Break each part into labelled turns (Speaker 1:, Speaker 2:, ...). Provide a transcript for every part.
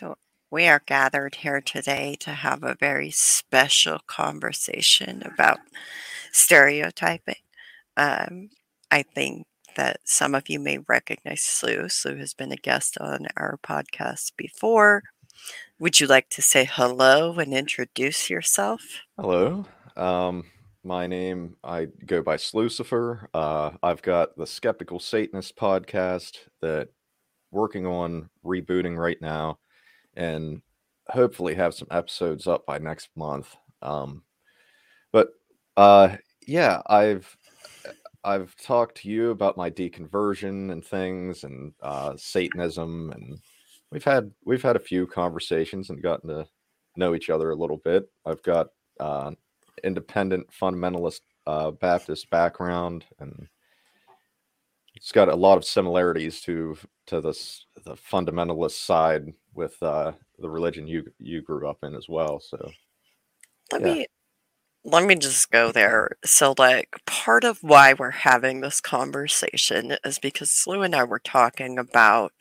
Speaker 1: So, we are gathered here today to have a very special conversation about stereotyping. Um, I think that some of you may recognize Slew. Slew has been a guest on our podcast before. Would you like to say hello and introduce yourself?
Speaker 2: Hello. Um, my name, I go by Slucifer. Uh, I've got the Skeptical Satanist podcast that working on rebooting right now and hopefully have some episodes up by next month. Um, but uh, yeah, I've I've talked to you about my deconversion and things and uh, Satanism and we've had we've had a few conversations and gotten to know each other a little bit. I've got uh, independent fundamentalist uh, Baptist background, and it's got a lot of similarities to to this the fundamentalist side with uh, the religion you you grew up in as well. So
Speaker 1: let yeah. me let me just go there. So, like, part of why we're having this conversation is because Lou and I were talking about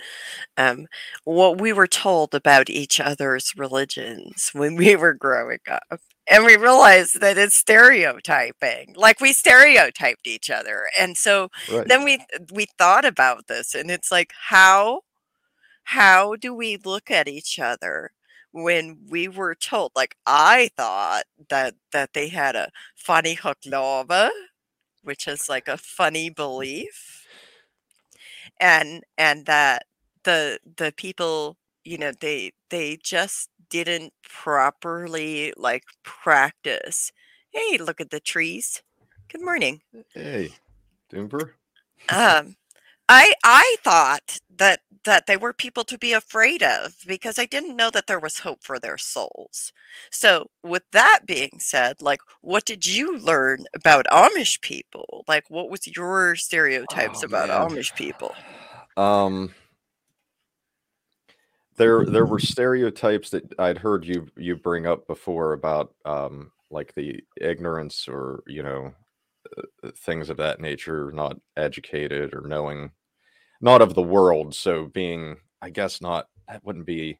Speaker 1: um, what we were told about each other's religions when we were growing up and we realized that it's stereotyping like we stereotyped each other and so right. then we we thought about this and it's like how how do we look at each other when we were told like i thought that that they had a funny huklava which is like a funny belief and and that the the people you know they they just didn't properly like practice. Hey, look at the trees. Good morning.
Speaker 2: Hey, Denver.
Speaker 1: um, I I thought that that they were people to be afraid of because I didn't know that there was hope for their souls. So, with that being said, like, what did you learn about Amish people? Like, what was your stereotypes oh, about man. Amish people?
Speaker 2: Um, there there were stereotypes that I'd heard you you bring up before about um like the ignorance or you know uh, things of that nature not educated or knowing not of the world so being I guess not that wouldn't be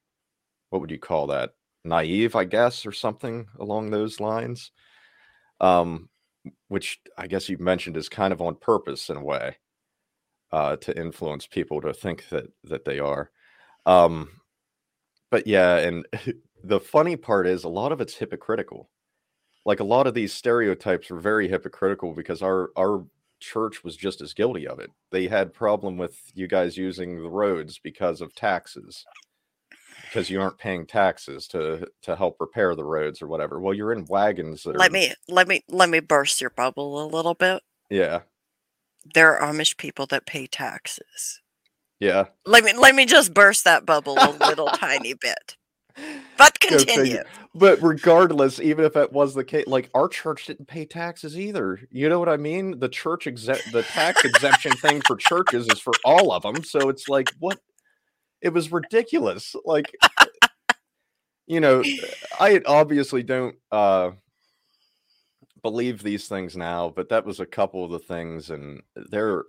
Speaker 2: what would you call that naive I guess or something along those lines um which I guess you mentioned is kind of on purpose in a way uh to influence people to think that that they are um but yeah, and the funny part is a lot of it's hypocritical. Like a lot of these stereotypes are very hypocritical because our our church was just as guilty of it. They had problem with you guys using the roads because of taxes. Because you aren't paying taxes to to help repair the roads or whatever. Well, you're in wagons that
Speaker 1: Let
Speaker 2: are
Speaker 1: me let me let me burst your bubble a little bit.
Speaker 2: Yeah.
Speaker 1: There are Amish people that pay taxes.
Speaker 2: Yeah.
Speaker 1: Let me let me just burst that bubble a little tiny bit. But continue.
Speaker 2: But regardless, even if it was the case, like our church didn't pay taxes either. You know what I mean? The church exempt, the tax exemption thing for churches is for all of them. So it's like, what? It was ridiculous. Like, you know, I obviously don't uh believe these things now, but that was a couple of the things, and they're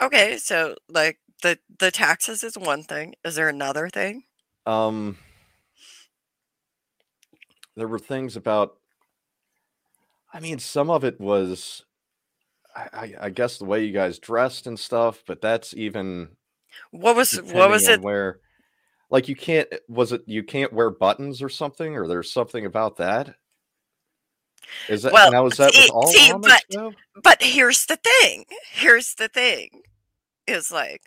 Speaker 1: Okay, so like the the taxes is one thing. Is there another thing?
Speaker 2: Um, there were things about. I mean, some of it was, I, I, I guess, the way you guys dressed and stuff. But that's even.
Speaker 1: What was what was it?
Speaker 2: Where, like, you can't. Was it you can't wear buttons or something, or there's something about that? Is that well, now? Is that see, with all see,
Speaker 1: but, but here's the thing. Here's the thing. Is like,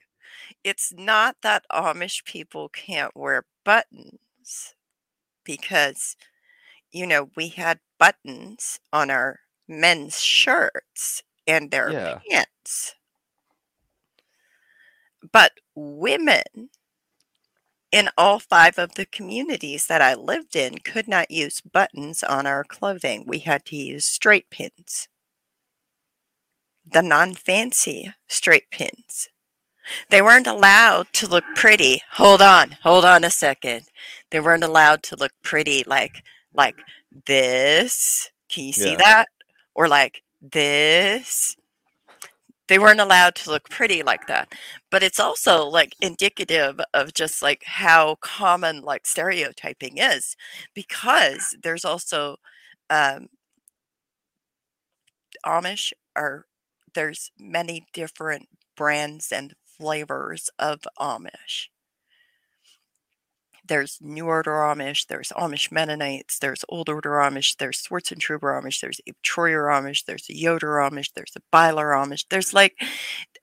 Speaker 1: it's not that Amish people can't wear buttons, because, you know, we had buttons on our men's shirts and their
Speaker 2: Yeah.
Speaker 1: pants. But women in all five of the communities that I lived in could not use buttons on our clothing. We had to use straight pins, the non fancy straight pins. They weren't allowed to look pretty. Hold on, hold on a second. They weren't allowed to look pretty like like this. Can you see
Speaker 2: Yeah.
Speaker 1: that? Or like this. they weren't allowed to look pretty like that but it's also like indicative of just like how common like stereotyping is because there's also um amish are there's many different brands and flavors of amish there's New Order Amish, there's Amish Mennonites, there's Old Order Amish, there's Swartzentruber Amish, there's Troyer Amish, there's a Yoder Amish, there's a Byler Amish. There's like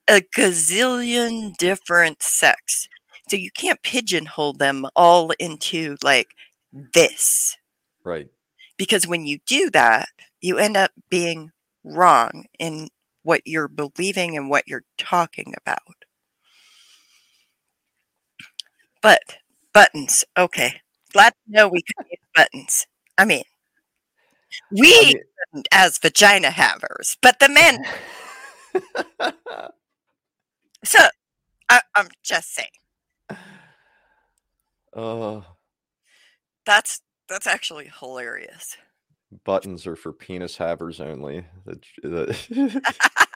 Speaker 1: a gazillion different sects. So you can't pigeonhole them all into like this.
Speaker 2: Right.
Speaker 1: Because when you do that, you end up being wrong in what you're believing and what you're talking about. But Buttons. Okay. Glad to know we can use buttons. I mean, we I mean, as vagina havers, but the men. so, I, am just saying.
Speaker 2: Oh.
Speaker 1: That's that's actually hilarious.
Speaker 2: Buttons are for penis havers only. The, the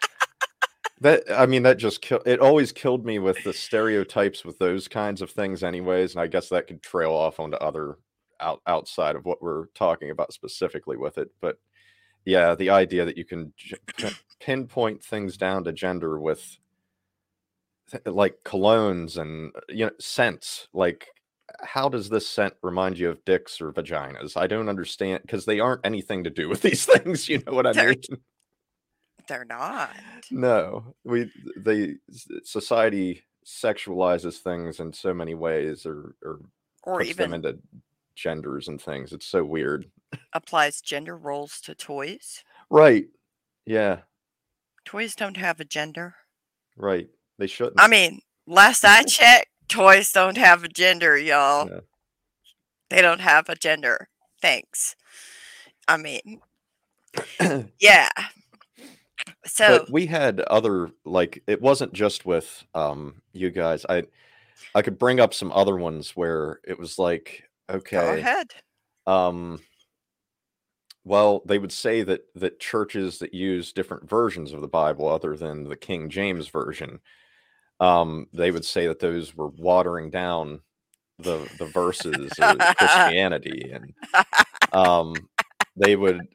Speaker 2: that I mean, that just kill. It always killed me with the stereotypes with those kinds of things, anyways. And I guess that could trail off onto other out outside of what we're talking about specifically with it. But yeah, the idea that you can pinpoint things down to gender with like colognes and you know scents like how does this scent remind you of dicks or vaginas i don't understand because they aren't anything to do with these things you know what i mean
Speaker 1: they're not.
Speaker 2: No, we the society sexualizes things in so many ways, or or, or puts even them into genders and things. It's so weird.
Speaker 1: Applies gender roles to toys.
Speaker 2: Right. Yeah.
Speaker 1: Toys don't have a gender.
Speaker 2: Right. They shouldn't.
Speaker 1: I mean, last I checked, toys don't have a gender, y'all. Yeah. They don't have a gender. Thanks. I mean, yeah. So
Speaker 2: but we had other like it wasn't just with um you guys. I I could bring up some other ones where it was like okay. Go
Speaker 1: ahead.
Speaker 2: Um well, they would say that that churches that use different versions of the Bible other than the King James version, um, they would say that those were watering down the the verses of Christianity, and um, they would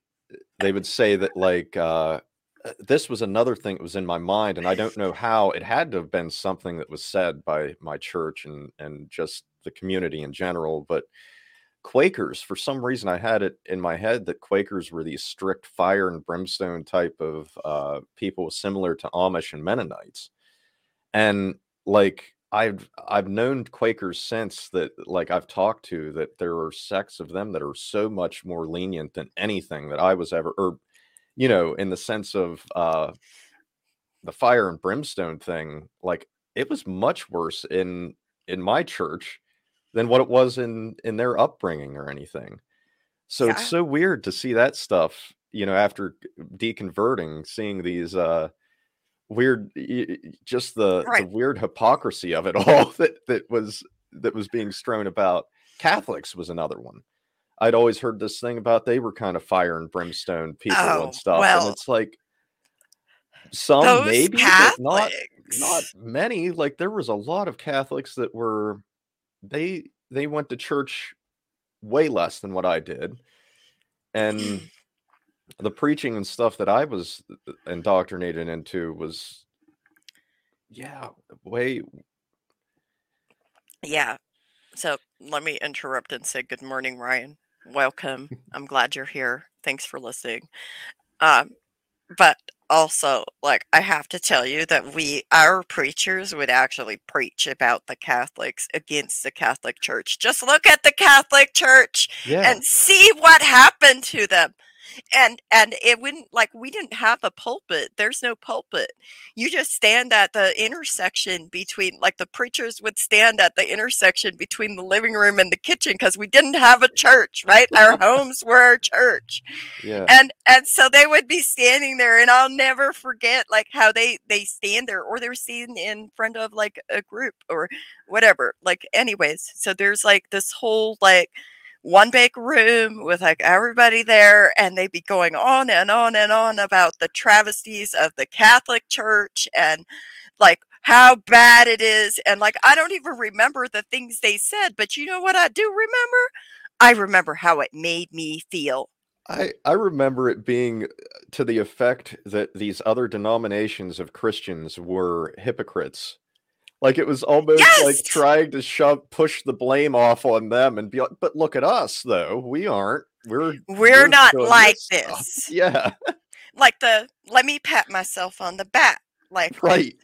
Speaker 2: they would say that like uh, uh, this was another thing that was in my mind, and I don't know how it had to have been something that was said by my church and and just the community in general. But Quakers, for some reason, I had it in my head that Quakers were these strict fire and brimstone type of uh, people, similar to Amish and Mennonites, and like I've I've known Quakers since that like I've talked to that there are sects of them that are so much more lenient than anything that I was ever or you know, in the sense of uh, the fire and brimstone thing, like it was much worse in in my church than what it was in in their upbringing or anything. So yeah. it's so weird to see that stuff, you know, after deconverting, seeing these uh weird just the, right. the weird hypocrisy of it all that that was that was being strewn about. Catholics was another one. I'd always heard this thing about they were kind of fire and brimstone people oh, and stuff, well, and it's like some maybe, Catholics. but not not many. Like there was a lot of Catholics that were they they went to church way less than what I did, and the preaching and stuff that I was uh, indoctrinated into was yeah way
Speaker 1: yeah so let me interrupt and say good morning ryan welcome. I'm glad you're here. Thanks for listening. Um, but also, like, I have to tell you that we, our preachers, would actually preach about the Catholics against the Catholic Church. Just look at the Catholic Church yeah. and see what happened to them and and it wouldn't like we didn't have a pulpit there's no pulpit. You just stand at the intersection between like the preachers would stand at the intersection between the living room and the kitchen because we didn't have a church right? Our homes were our church. Yeah. And and so they would be standing there and i'll never forget like how they they stand there or they're seen in front of like a group or whatever like anyways so there's like this whole like one big room with like everybody there and they'd be going on and on and on about the travesties of the Catholic Church and like how bad it is and like I don't even remember the things they said but you know what I do remember? I remember how it made me feel.
Speaker 2: I I remember it being uh, to the effect that these other denominations of Christians were hypocrites like it was almost yes! like trying to shove push the blame off on them and be like, but look at us though. We aren't. We're
Speaker 1: we're, we're not like this. this.
Speaker 2: Yeah.
Speaker 1: Like the let me pat myself on the back. Like
Speaker 2: right.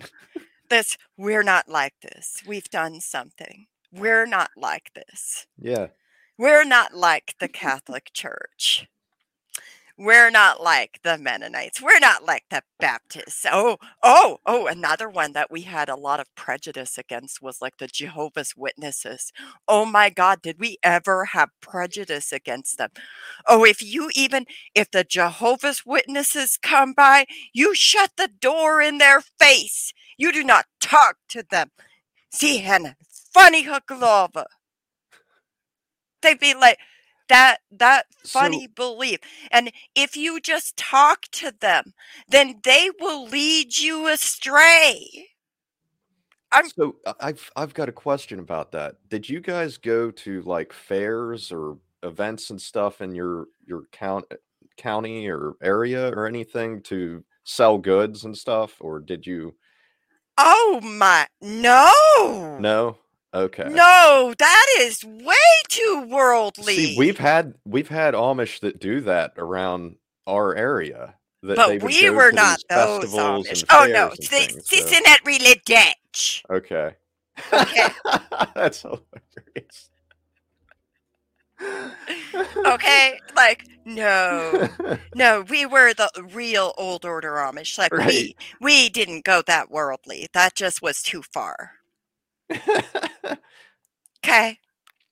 Speaker 1: This we're not like this. We've done something. We're not like this.
Speaker 2: Yeah.
Speaker 1: We're not like the Catholic Church we're not like the Mennonites. We're not like the Baptists. Oh, oh, oh, another one that we had a lot of prejudice against was like the Jehovah's Witnesses. Oh my God, did we ever have prejudice against them? Oh, if you even, if the Jehovah's Witnesses come by, you shut the door in their face. You do not talk to them. See, Hannah, funny Huglova. They'd be like, that that funny so, belief and if you just talk to them then they will lead you astray
Speaker 2: I'm, so uh, I've I've got a question about that. Did you guys go to like fairs or events and stuff in your your count uh, county or area or anything to sell goods and stuff, or did you?
Speaker 1: Oh my no!
Speaker 2: No. Okay.
Speaker 1: No, that is way too worldly.
Speaker 2: See, we've had we've had Amish that do that around our area. That
Speaker 1: but we were not those Amish. Oh no, this, things, this so. is not really Dutch.
Speaker 2: Okay. Okay. That's hilarious.
Speaker 1: okay, like no, no, we were the real old order Amish. Like right. we we didn't go that worldly. That just was too far. Okay.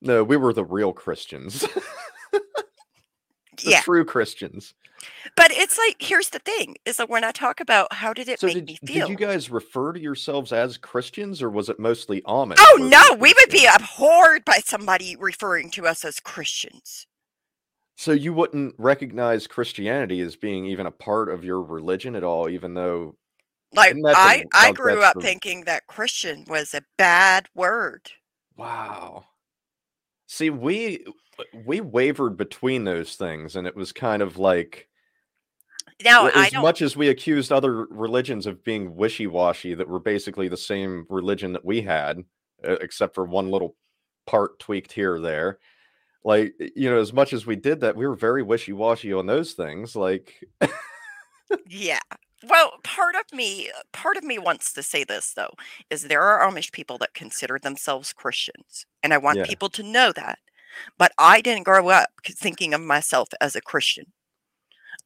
Speaker 2: No, we were the real Christians. the
Speaker 1: yeah.
Speaker 2: true Christians.
Speaker 1: But it's like, here's the thing: is that when I talk about how did it so make
Speaker 2: did,
Speaker 1: me feel?
Speaker 2: Did you guys refer to yourselves as Christians, or was it mostly Amish?
Speaker 1: Oh no, we would be abhorred by somebody referring to us as Christians.
Speaker 2: So you wouldn't recognize Christianity as being even a part of your religion at all, even though
Speaker 1: like I, I grew up the... thinking that Christian was a bad word.
Speaker 2: Wow. See, we we wavered between those things, and it was kind of like
Speaker 1: now I
Speaker 2: as much as we accused other religions of being wishy-washy, that were basically the same religion that we had, except for one little part tweaked here or there. Like you know, as much as we did that, we were very wishy-washy on those things. Like,
Speaker 1: yeah, well, part of me, part of me wants to say this though, is there are Amish people that consider themselves Christians, and I want yeah. people to know that. But I didn't grow up thinking of myself as a Christian.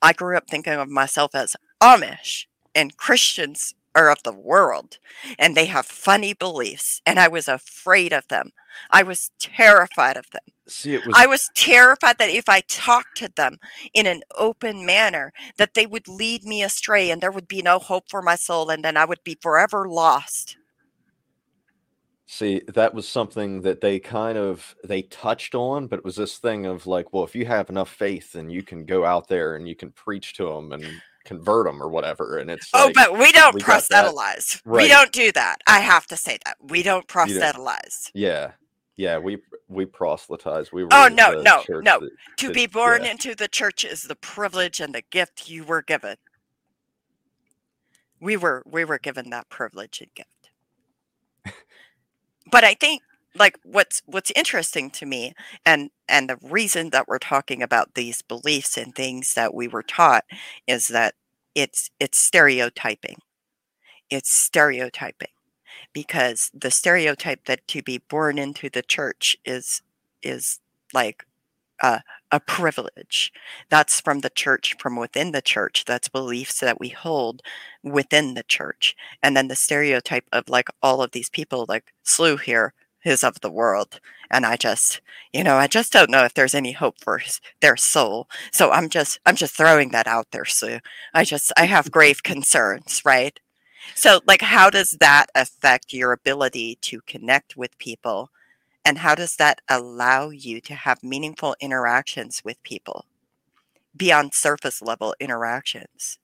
Speaker 1: I grew up thinking of myself as Amish, and Christians are of the world, and they have funny beliefs, and I was afraid of them. I was terrified of them.
Speaker 2: See, it was
Speaker 1: I was terrified that if I talked to them in an open manner, that they would lead me astray and there would be no hope for my soul and then I would be forever lost.
Speaker 2: See, that was something that they kind of they touched on, but it was this thing of like, well, if you have enough faith, then you can go out there and you can preach to them and convert them or whatever. And it's
Speaker 1: oh, like, but we don't we proselytize. Right. We don't do that. I have to say that we don't proselytize.
Speaker 2: Yeah, yeah, we we proselytize. We were
Speaker 1: oh no no no. That, to that, be born yeah. into the church is the privilege and the gift you were given. We were we were given that privilege and gift. but I think like what's what's interesting to me and and the reason that we're talking about these beliefs and things that we were taught is that it's it's stereotyping. It's stereotyping because the stereotype that to be born into the church is is like a, a privilege. That's from the church from within the church. That's beliefs that we hold within the church. And then the stereotype of like all of these people like slew here is of the world and i just you know i just don't know if there's any hope for his, their soul so i'm just i'm just throwing that out there sue i just i have grave concerns right so, like, how does that affect your ability to connect with people And how does that allow you to have meaningful interactions with people beyond surface level interactions?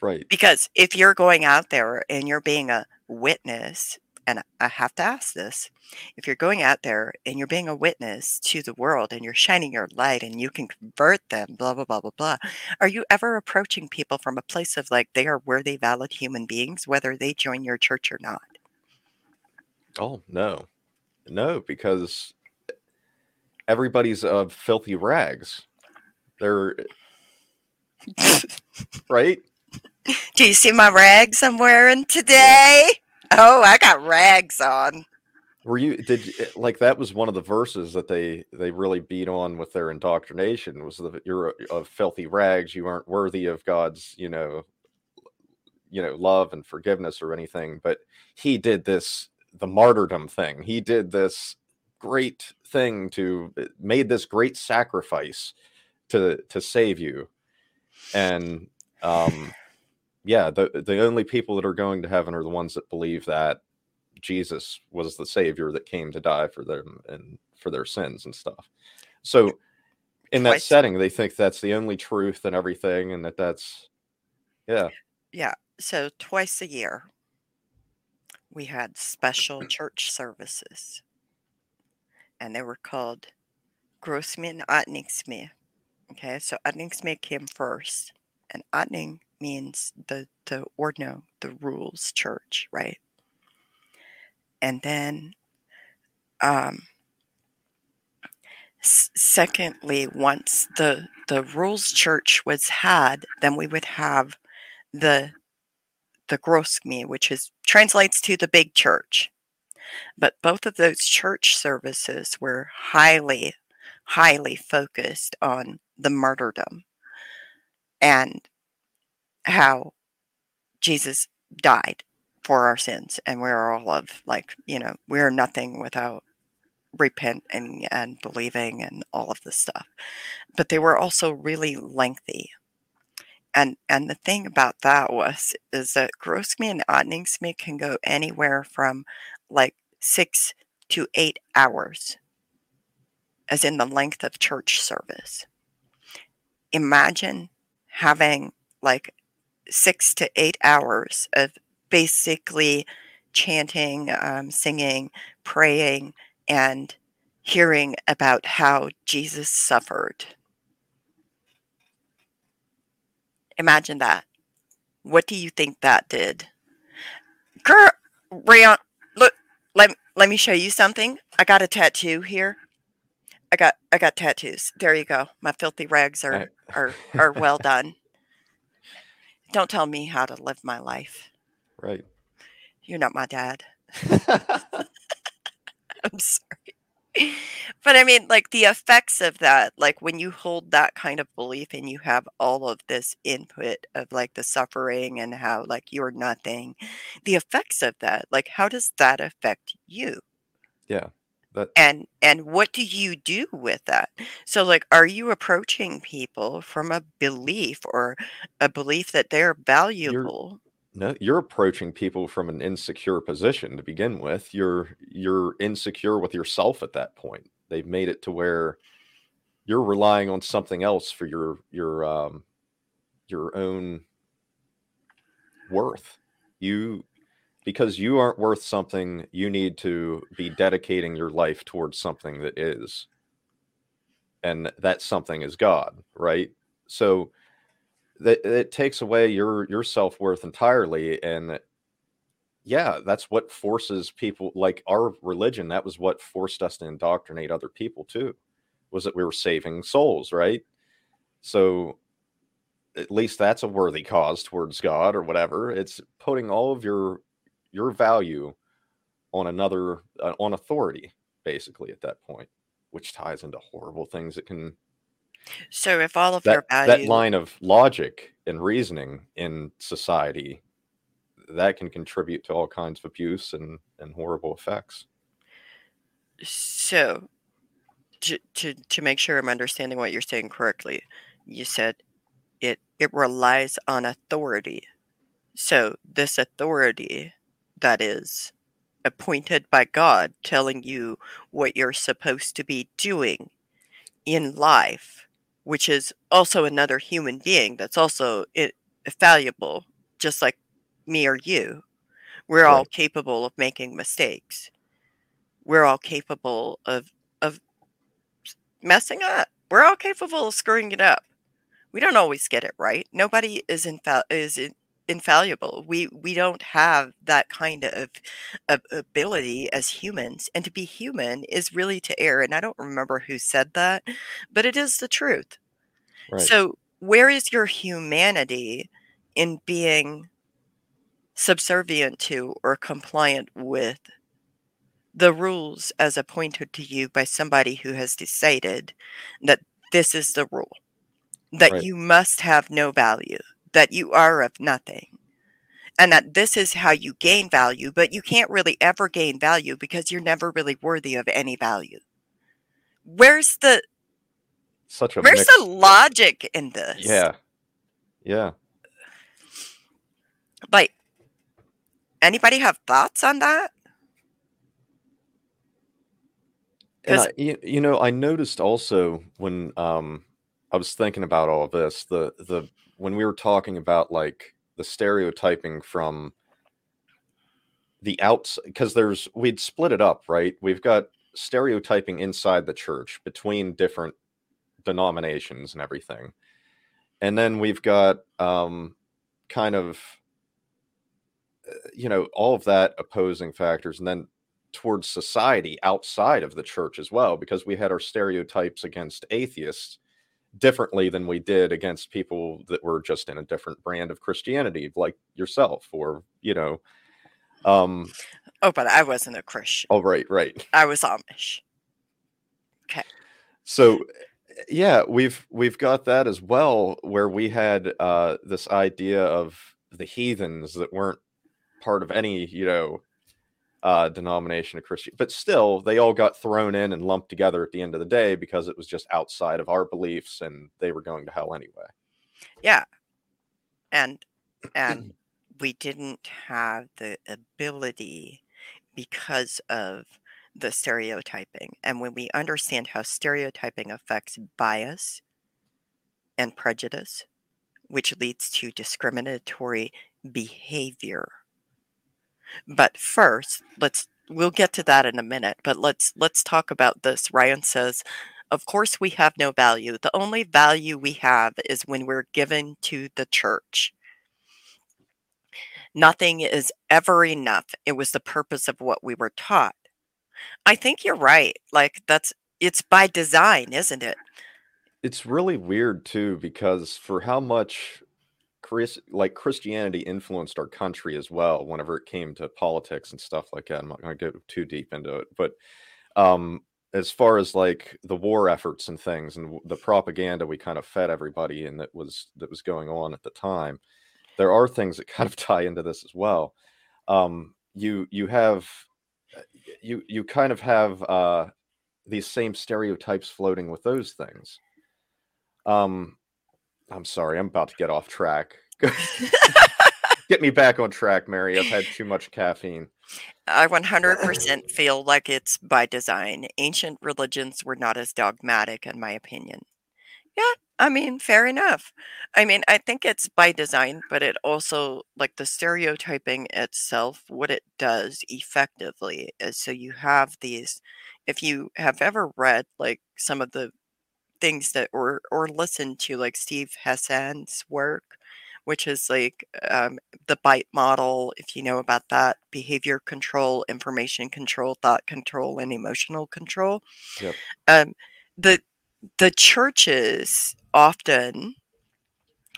Speaker 2: Right.
Speaker 1: Because if you're going out there and you're being a witness, and I have to ask this if you're going out there and you're being a witness to the world and you're shining your light and you can convert them, blah, blah, blah, blah, blah, are you ever approaching people from a place of like they are worthy, valid human beings, whether they join your church or not?
Speaker 2: Oh, no. No, because everybody's of filthy rags. They're right.
Speaker 1: Do you see my rags I'm wearing today? Oh, I got rags on.
Speaker 2: Were you did you, like that was one of the verses that they they really beat on with their indoctrination was that you're of filthy rags, you aren't worthy of God's, you know, you know, love and forgiveness or anything, but he did this the martyrdom thing. He did this great thing to eh, made this great sacrifice to to save you. And um yeah, the the only people that are going to heaven are the ones that believe that Jesus was the savior that came to die for them and for their sins and stuff. So in that setting, they think that's the only truth and everything, and that that's yeah,
Speaker 1: yeah. So twice a year, we had special church services, and they were called Grossman Atningsme. Okay, so Atningsme came first, and Atning means the the ordno, the rules church, right? And then, um, secondly, once the the rules church was had, then we would have the the Groskmi, which is translates to the big church. But both of those church services were highly, highly focused on the martyrdom and how Jesus died for our sins and we're all of like you know we're nothing without repenting and believing and all of this stuff. But they were also really lengthy. And and the thing about that was is that Grossme and Otningsme can go anywhere from like six to eight hours as in the length of church service. Imagine having like six to eight hours of basically chanting, um, singing, praying, and hearing about how Jesus suffered. Imagine that. What do you think that did? Girl, Rayon, look, let, let me show you something. I got a tattoo here. I got I got tattoos. There you go. My filthy rags are are, are well done. Don't tell me how to live my life.
Speaker 2: Right.
Speaker 1: You're not my dad. I'm sorry. But I mean, like the effects of that, like when you hold that kind of belief and you have all of this input of like the suffering and how like you're nothing, the effects of that, like how does that affect you?
Speaker 2: Yeah.
Speaker 1: But and and what do you do with that? So like are you approaching people from a belief or a belief that they're You're valuable?
Speaker 2: no, you're approaching people from an insecure position to begin with. You're you're insecure with yourself at that point. They've made it to where you're relying on something else for your your um your own worth. You because you aren't worth something, you need to be dedicating your life towards something that is. And that something is God, right? So that it takes away your your self-worth entirely and yeah, that's what forces people like our religion, that was what forced us to indoctrinate other people too. Was that we were saving souls, right? So at least that's a worthy cause towards God or whatever. It's putting all of your your value on another uh, on authority basically at that point which ties into horrible things that can
Speaker 1: so if all of that, your
Speaker 2: value that line of logic and reasoning in society that can contribute to all kinds of abuse and and horrible effects.
Speaker 1: So to to, to make sure i'm understanding what you're saying correctly you said it it relies on authority. So this authority that is appointed by God telling you what you're supposed to be doing in life, which is also another human being that's also fallible, just like me or you. We're all capable of making mistakes. We're all capable of of messing up. We're all capable of screwing it up. We don't always get it right. Nobody is infal- is in- infallible. We we don't have that kind of, of ability as humans. And to be human is really to err. And I don't remember who said that, but it is the truth. Right. So where is your humanity in being subservient to or compliant with the rules as appointed to you by somebody who has decided that this is the rule, that right. you must have no value, that you are of nothing, and that this is how you gain value, but you can't really ever gain value because you're never really worthy of any value. Where's the
Speaker 2: such a
Speaker 1: where's the logic in this?
Speaker 2: Yeah. Yeah.
Speaker 1: Like Anybody have thoughts on that?
Speaker 2: And I, you, you know, I noticed also when um, I was thinking about all of this, the the when we were talking about like the stereotyping from the outs because there's we'd split it up, right? We've got stereotyping inside the church between different denominations and everything. And then we've got um, kind of you know, all of that opposing factors, and then towards society outside of the church as well, because we had our stereotypes against atheists differently than we did against people that were just in a different brand of Christianity, like yourself, or you know. Um,
Speaker 1: oh, but I wasn't a Christian.
Speaker 2: Oh, right, right.
Speaker 1: I was Amish. Okay.
Speaker 2: So yeah we've we've got that as well where we had uh this idea of the heathens that weren't part of any, you know, uh, denomination of Christian, but still, they all got thrown in and lumped together at the end of the day because it was just outside of our beliefs, and they were going to hell anyway.
Speaker 1: Yeah, and and we didn't have the ability because of the stereotyping, and when we understand how stereotyping affects bias and prejudice, which leads to discriminatory behavior but first, let's we'll get to that in a minute, but let's let's talk about this. Ryan says, "Of course we have no value. The only value we have is when we're given to the church." Nothing is ever enough. It was the purpose of what we were taught. I think you're right. Like that's it's by design, isn't it?
Speaker 2: It's really weird too because for how much Chris, like Christianity influenced our country as well whenever it came to politics and stuff like that. I'm not going to go too deep into it, but um, as far as like the war efforts and things and the propaganda we kind of fed everybody and that was that was going on at the time, there are things that kind of tie into this as well. Um, you you have uh, you you kind of have uh, these same stereotypes floating with those things. Um, I'm sorry, I'm about to get off track. get me back on track, Mary. I've had too much caffeine.
Speaker 1: I 100% feel like it's by design. Ancient religions were not as dogmatic, in my opinion. Yeah, I mean, fair enough. I mean, I think it's by design, but it also, like the stereotyping itself, what it does effectively is so you have these. If you have ever read like some of the things that or or listen to like Steve Hassan's work, which is like um, the bite model, if you know about that, behavior control, information control, thought control, and emotional control. Yep. Um, the the churches often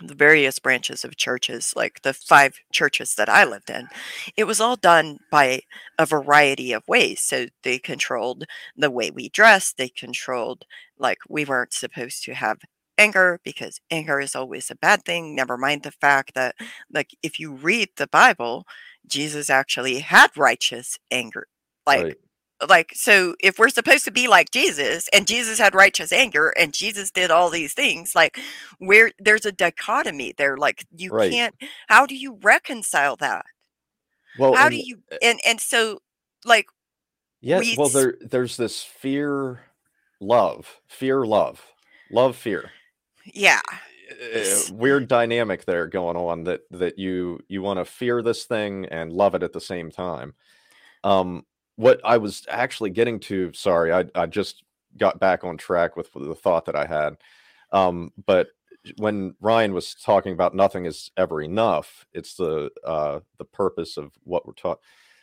Speaker 1: the various branches of churches, like the five churches that I lived in, it was all done by a variety of ways. So they controlled the way we dressed, they controlled, like, we weren't supposed to have anger because anger is always a bad thing. Never mind the fact that, like, if you read the Bible, Jesus actually had righteous anger. Like, right like so if we're supposed to be like jesus and jesus had righteous anger and jesus did all these things like where there's a dichotomy there like you right. can't how do you reconcile that well how and, do you and and so like
Speaker 2: Yes,
Speaker 1: we
Speaker 2: well, there there's this fear, love, fear, love, love, fear.
Speaker 1: yeah
Speaker 2: Uh, weird dynamic there going on that that you you want to fear this thing and love it at the same time. Um, what I was actually getting to, sorry, I I just got back on track with the thought that I had. Um, but when Ryan was talking about nothing is ever enough, it's the uh the purpose of what we're taught.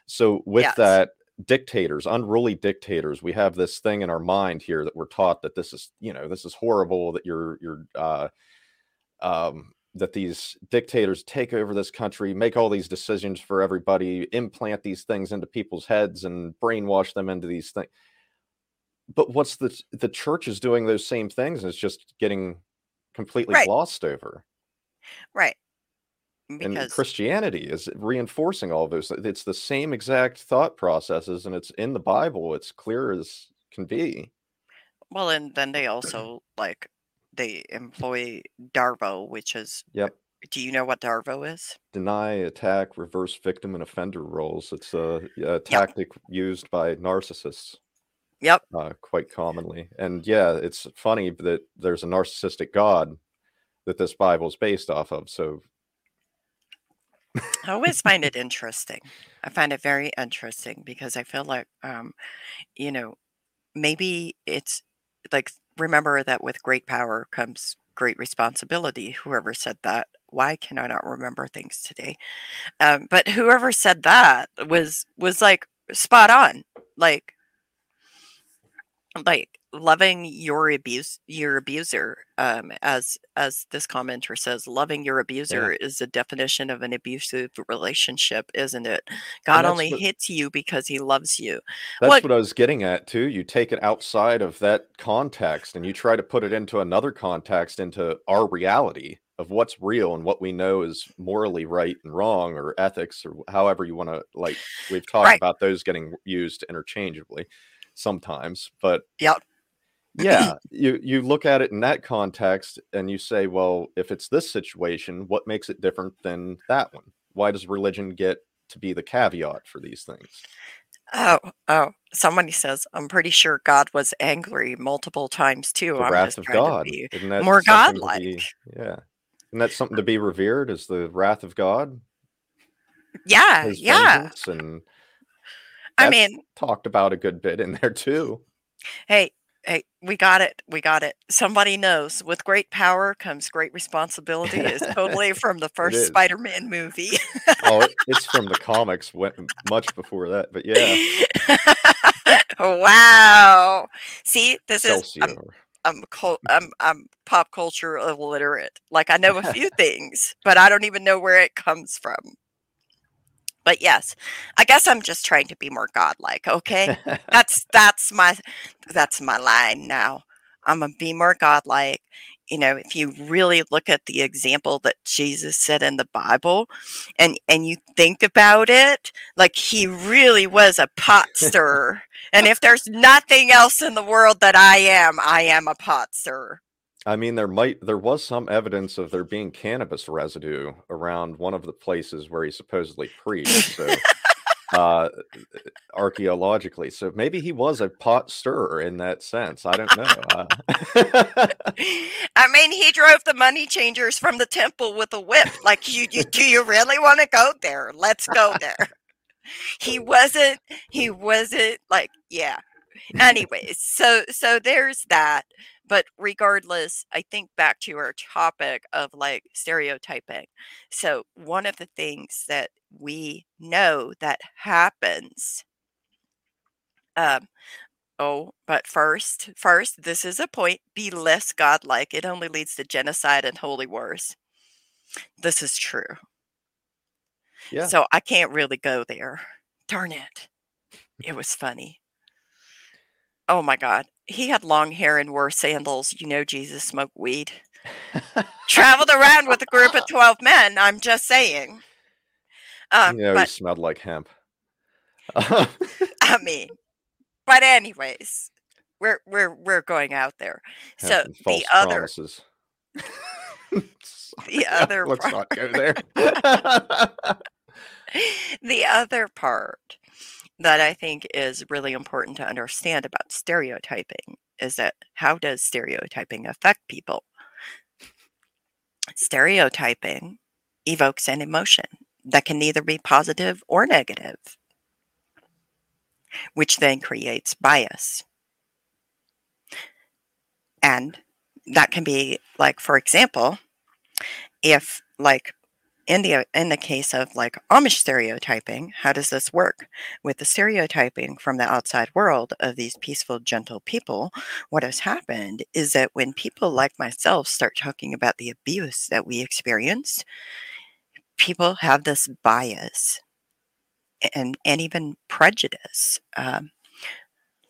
Speaker 2: So with
Speaker 1: yes
Speaker 2: that, dictators, unruly dictators, we have this thing in our mind here that we're taught that this is, you know, this is horrible, that you're you're uh um that these dictators take over this country, make all these decisions for everybody, implant these things into people's heads and brainwash them into these things. But what's the the church is doing those same things and it's just getting completely
Speaker 1: right
Speaker 2: glossed over.
Speaker 1: right
Speaker 2: And Christianity is reinforcing all of those. It's the same exact thought processes and it's in the Bible. It's clear as can be.
Speaker 1: well and then they also like they employ darvo which is
Speaker 2: Yep.
Speaker 1: do you know what darvo is
Speaker 2: Deny, attack, reverse victim, and offender roles. It's a, a
Speaker 1: yep
Speaker 2: tactic used by narcissists
Speaker 1: yep
Speaker 2: uh, quite commonly. And yeah, it's funny that there's a narcissistic God that this Bible is based off of. So
Speaker 1: I always find it interesting. I find it very interesting because I feel like, um, you know, maybe it's like, remember that with great power comes great responsibility. Whoever said that, why can I not remember things today? Um, but whoever said that was was like spot on. Like like loving your abuse your abuser um as as this commenter says loving your
Speaker 2: yeah.
Speaker 1: abuser is the definition of an abusive relationship isn't it god only
Speaker 2: what
Speaker 1: hits you because he loves you
Speaker 2: That's
Speaker 1: what
Speaker 2: what I was getting at too. You take it outside of that context and you try to put it into another context, into our reality of what's real and what we know is morally right and wrong, or ethics, or however you want to. Like we've talked
Speaker 1: right
Speaker 2: about those getting used interchangeably sometimes, but
Speaker 1: yep
Speaker 2: yeah, you you look at it in that context and you say, well, if it's this situation, what makes it different than that one? Why does religion get to be the caveat for these things?
Speaker 1: oh oh somebody says i'm pretty sure god was angry multiple times too
Speaker 2: The
Speaker 1: i'm
Speaker 2: wrath of God.
Speaker 1: be
Speaker 2: Isn't that
Speaker 1: more godlike
Speaker 2: be yeah. Isn't that something to be revered as the wrath of God,
Speaker 1: yeah
Speaker 2: his
Speaker 1: yeah?
Speaker 2: And
Speaker 1: i mean
Speaker 2: talked about a good bit in there too.
Speaker 1: Hey, hey, we got it. We got it. Somebody knows. With great power comes great responsibility is totally from the first. Spider-Man movie.
Speaker 2: Oh, it's from the comics went much before that, but yeah.
Speaker 1: wow. See, this is I'm I'm I'm I'm pop culture illiterate. Like I know a few things, but I don't even know where it comes from. But yes, I guess I'm just trying to be more godlike, okay? That's that's my that's my line now. I'm gonna be more godlike. You know, if you really look at the example that Jesus said in the Bible and and you think about it, like he really was a pot stirrer. And if there's nothing else in the world that I am, I am a pot stirrer.
Speaker 2: I mean, there might there was some evidence of there being cannabis residue around one of the places where he supposedly preached. So, uh, archaeologically, so maybe he was a pot stirrer in that sense. I don't know. Uh,
Speaker 1: I mean, he drove the money changers from the temple with a whip. Like, you, you do you really want to go there? Let's go there. He wasn't. He wasn't like, yeah. Anyways, so so there's that. But regardless, I think back to our topic of like stereotyping. So one of the things that we know that happens. Um, Oh, but first, first, this is a point. Be less godlike. It only leads to genocide and holy wars. This is true.
Speaker 2: yeah,
Speaker 1: So I can't really go there. Darn it. It was funny. Oh my God. He had long hair and wore sandals. You know, Jesus smoked weed. Traveled around with a group of 12 men. I'm just saying. Um,
Speaker 2: you know, he smelled like hemp.
Speaker 1: I mean, but anyways, we're we're we're going out there. So
Speaker 2: hemp false
Speaker 1: the other
Speaker 2: promises.
Speaker 1: the other
Speaker 2: Let's
Speaker 1: part
Speaker 2: not go there.
Speaker 1: the other part that I think is really important to understand about stereotyping is that how does stereotyping affect people? Stereotyping evokes an emotion that can neither be positive or negative, which then creates bias. And that can be like, for example, if like in the in the case of like Amish stereotyping, how does this work? With the stereotyping from the outside world of these peaceful, gentle people, what has happened is that when people like myself start talking about the abuse that we experience, people have this bias and and even prejudice. Um,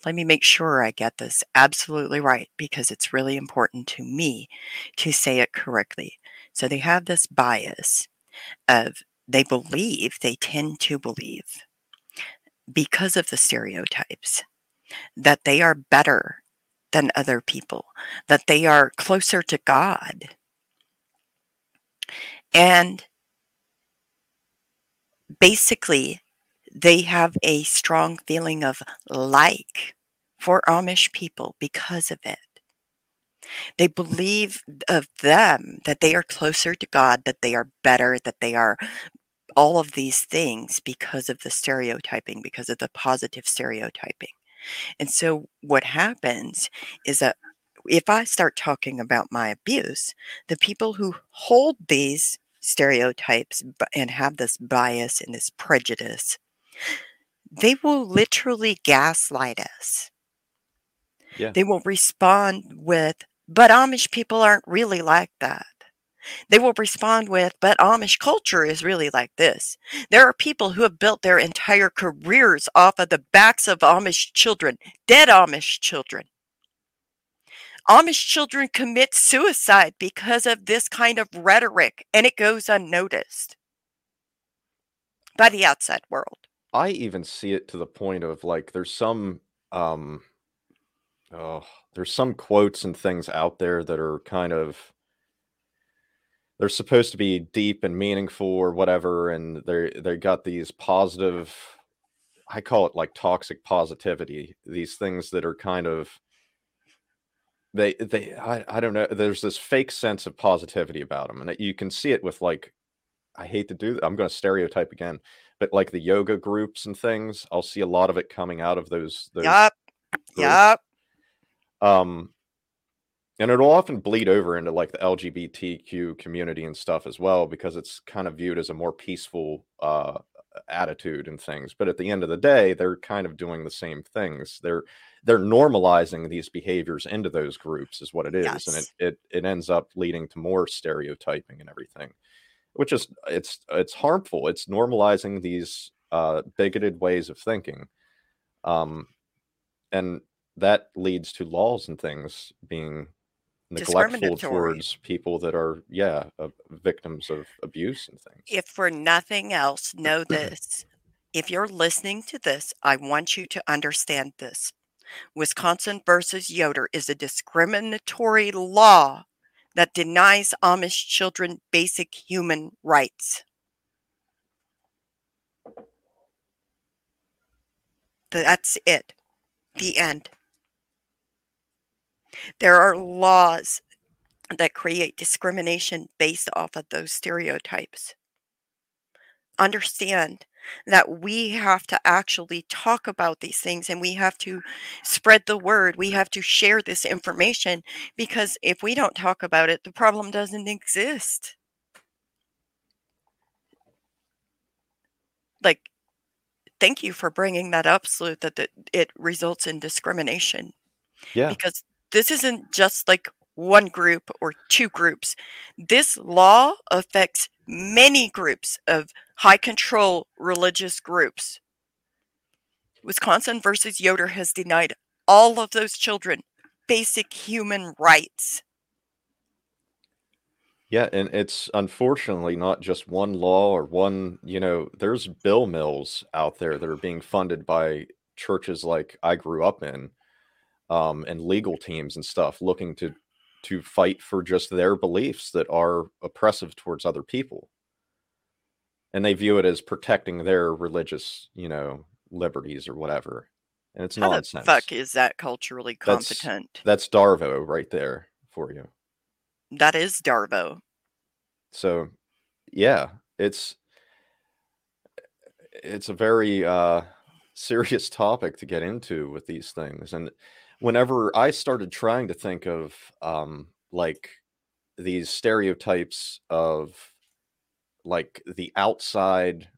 Speaker 1: let me make sure I get this absolutely right because it's really important to me to say it correctly. So they have this bias of they believe, they tend to believe, because of the stereotypes, that they are better than other people, that they are closer to God. And basically, they have a strong feeling of like for Amish people because of it. They believe of them that they are closer to God, that they are better, that they are all of these things because of the stereotyping, because of the positive stereotyping. And so what happens is that if I start talking about my abuse, the people who hold these stereotypes and have this bias and this prejudice, they will literally gaslight us.
Speaker 2: Yeah.
Speaker 1: They will respond with, but Amish people aren't really like that. They will respond with, but Amish culture is really like this. There are people who have built their entire careers off of the backs of Amish children, dead Amish children. Amish children commit suicide because of this kind of rhetoric, and it goes unnoticed by the outside world.
Speaker 2: I even see it to the point of like there's some um oh there's some quotes and things out there that are kind of they're supposed to be deep and meaningful or whatever and they they got these positive I call it like toxic positivity these things that are kind of they they I, I don't know there's this fake sense of positivity about them and you can see it with like I hate to do that I'm going to stereotype again but like the yoga groups and things I'll see a lot of it coming out of those those
Speaker 1: Yup. Yup.
Speaker 2: Um and it'll often bleed over into like the lgbtq community and stuff as well because it's kind of viewed as a more peaceful uh attitude and things. But at the end of the day they're kind of doing the same things. They're they're normalizing these behaviors into those groups is what it is and it, it it ends up leading to more stereotyping and everything which is it's it's harmful. It's normalizing these uh bigoted ways of thinking. Um and that leads to laws and things being neglectful towards people that are yeah uh, victims of abuse and things
Speaker 1: If for nothing else, know this. If you're listening to this, I want you to understand this. Wisconsin versus Yoder is a discriminatory law that denies Amish children basic human rights. That's it. The end. There are laws that create discrimination based off of those stereotypes. Understand that we have to actually talk about these things and we have to spread the word. We have to share this information because if we don't talk about it, the problem doesn't exist. Like, thank you for bringing that up, Slew, that it, it results in discrimination
Speaker 2: yeah
Speaker 1: because this isn't just like one group or two groups. This law affects many groups of high control religious groups. Wisconsin versus Yoder has denied all of those children basic human rights.
Speaker 2: Yeah, and it's unfortunately not just one law or one, you know, there's bill mills out there that are being funded by churches like I grew up in, um, and legal teams and stuff looking to to fight for just their beliefs that are oppressive towards other people. And they view it as protecting their religious, you know, liberties or whatever. And it's
Speaker 1: How
Speaker 2: nonsense.
Speaker 1: the fuck is that culturally competent?
Speaker 2: That's, that's Darvo right there for you.
Speaker 1: That is Darvo.
Speaker 2: So, yeah, it's it's a very uh, serious topic to get into with these things. And whenever I started trying to think of um, like these stereotypes of like the outside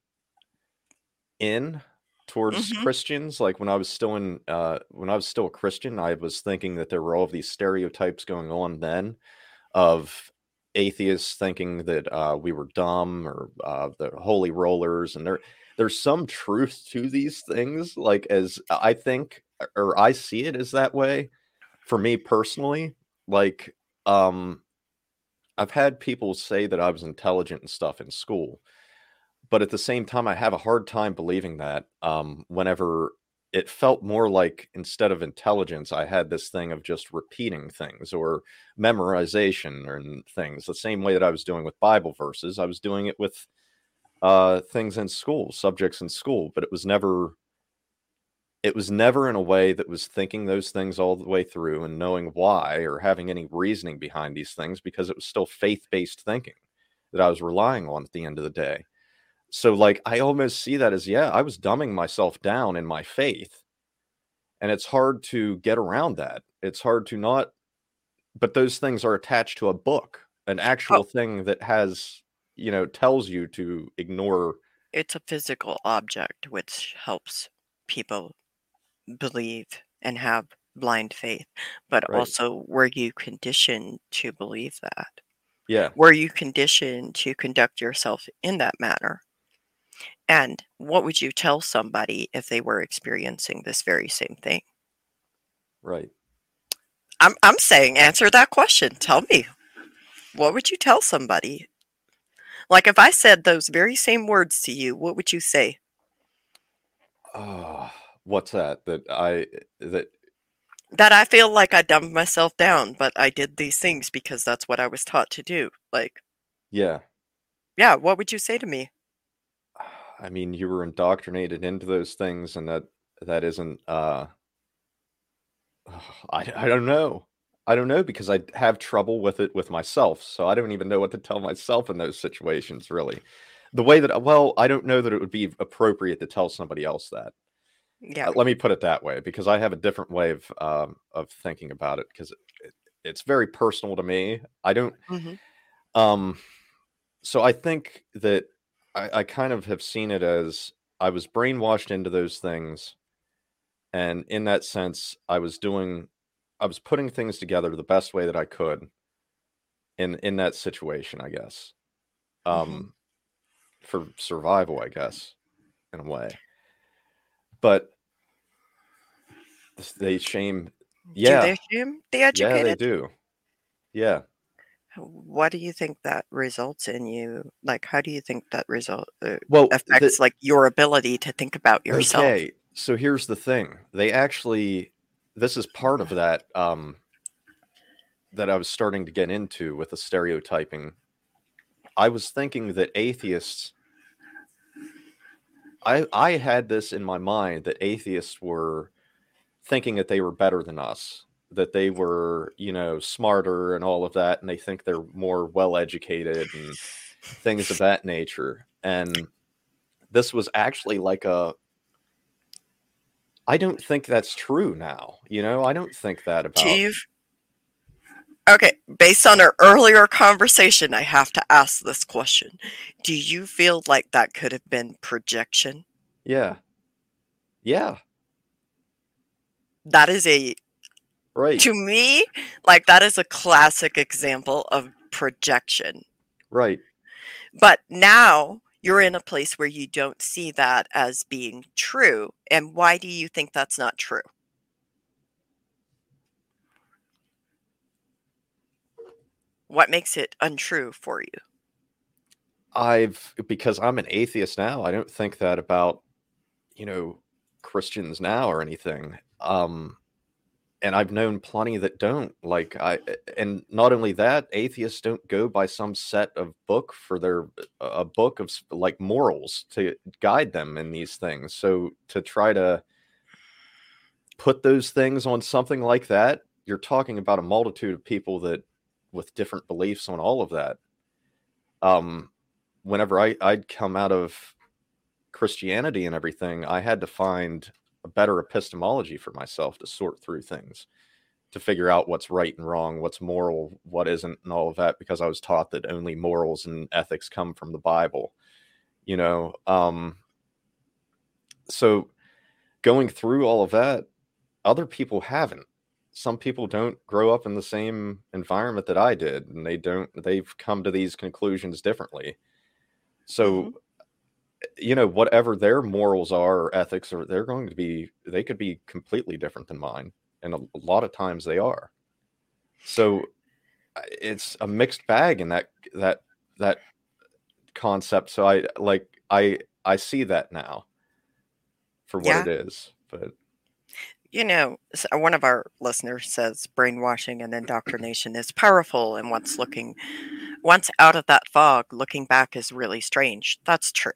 Speaker 2: in towards
Speaker 1: Mhm.
Speaker 2: Christians, like when I was still in uh, when I was still a Christian, I was thinking that there were all of these stereotypes going on then of atheists thinking that uh, we were dumb or uh, the holy rollers, and there there's some truth to these things. Like as I think or I see it as that way for me personally. Like um, I've had people say that I was intelligent and stuff in school, but at the same time, I have a hard time believing that. Um, whenever it felt more like instead of intelligence, I had this thing of just repeating things or memorization and things. The same way that I was doing with Bible verses, I was doing it with uh, things in school, subjects in school, but it was never. It was never in a way that was thinking those things all the way through and knowing why or having any reasoning behind these things because it was still faith based thinking that I was relying on at the end of the day so like i almost see that as yeah i was dumbing myself down in my faith and it's hard to get around that it's hard to not but those things are attached to a book an actual thing that has you know tells you to ignore
Speaker 1: It's a physical object which helps people believe and have blind faith, but
Speaker 2: Right.
Speaker 1: also were you conditioned to believe that?
Speaker 2: yeah
Speaker 1: Were you conditioned to conduct yourself in that manner? And what would you tell somebody if they were experiencing this very same thing?
Speaker 2: right
Speaker 1: I'm I'm saying answer that question. Tell me. What would you tell somebody? Like if I said those very same words to you, what would you say?
Speaker 2: oh what's that that i that
Speaker 1: That I feel like I dumbed myself down, but I did these things because that's what I was taught to do. Like,
Speaker 2: yeah
Speaker 1: yeah, what would you say to me?
Speaker 2: i mean you were indoctrinated into those things and that that isn't uh I, I don't know. I don't know because I have trouble with it with myself. So I don't even know what to tell myself in those situations, really. The way that, well, I don't know that it would be appropriate to tell somebody else that.
Speaker 1: Yeah.
Speaker 2: Uh, let me put it that way because I have a different way of um, of thinking about it because it, it, it's very personal to me. I don't,
Speaker 1: Mhm.
Speaker 2: um, so I think that I, I kind of have seen it as I was brainwashed into those things, and in that sense, I was doing, I was putting things together the best way that I could in in that situation, I guess, um, for survival, I guess, in a way. But they shame, yeah,
Speaker 1: Do they shame the
Speaker 2: yeah, they do, yeah.
Speaker 1: What do you think that results in you? Like, how do you think that result uh,
Speaker 2: Well, the-
Speaker 1: affects like your ability to think about yourself?
Speaker 2: Okay, so here's the thing. They actually this is part of that um that I was starting to get into with the stereotyping. I was thinking that atheists I I had this in my mind that atheists were thinking that they were better than us, that they were, you know, smarter and all of that and they think they're more well educated and things of that nature. And this was actually like a I don't think that's true now. You know, I don't think that about.
Speaker 1: Okay, based on our earlier conversation, I have to ask this question. Do you feel like that could have been projection?
Speaker 2: Yeah. Yeah.
Speaker 1: That is a,
Speaker 2: Right.
Speaker 1: to me, like that is a classic example of projection.
Speaker 2: Right.
Speaker 1: But now you're in a place where you don't see that as being true. And why do you think that's not true? What makes it untrue for you?
Speaker 2: I've because I'm an atheist now. I don't think that about you know Christians now or anything. Um and I've known plenty that don't. Like I, and not only that, atheists don't go by some set of book for their a book of like morals to guide them in these things. So to try to put those things on something like that, you're talking about a multitude of people that with different beliefs on all of that. Um, whenever I I'd come out of Christianity and everything, I had to find a better epistemology for myself to sort through things, to figure out what's right and wrong, what's moral, what isn't, and all of that, because I was taught that only morals and ethics come from the Bible. You know, um, so going through all of that, other people haven't. Some people don't grow up in the same environment that I did, and they don't. They've come to these conclusions differently. So mm-hmm you know whatever their morals are or ethics or they're going to be they could be completely different than mine and a, a lot of times they are. So it's a mixed bag in that that that concept so i like i i see that now for what yeah. it is but
Speaker 1: you know uh, one of our listeners says brainwashing and indoctrination is powerful and once looking once out of that fog looking back is really strange. That's true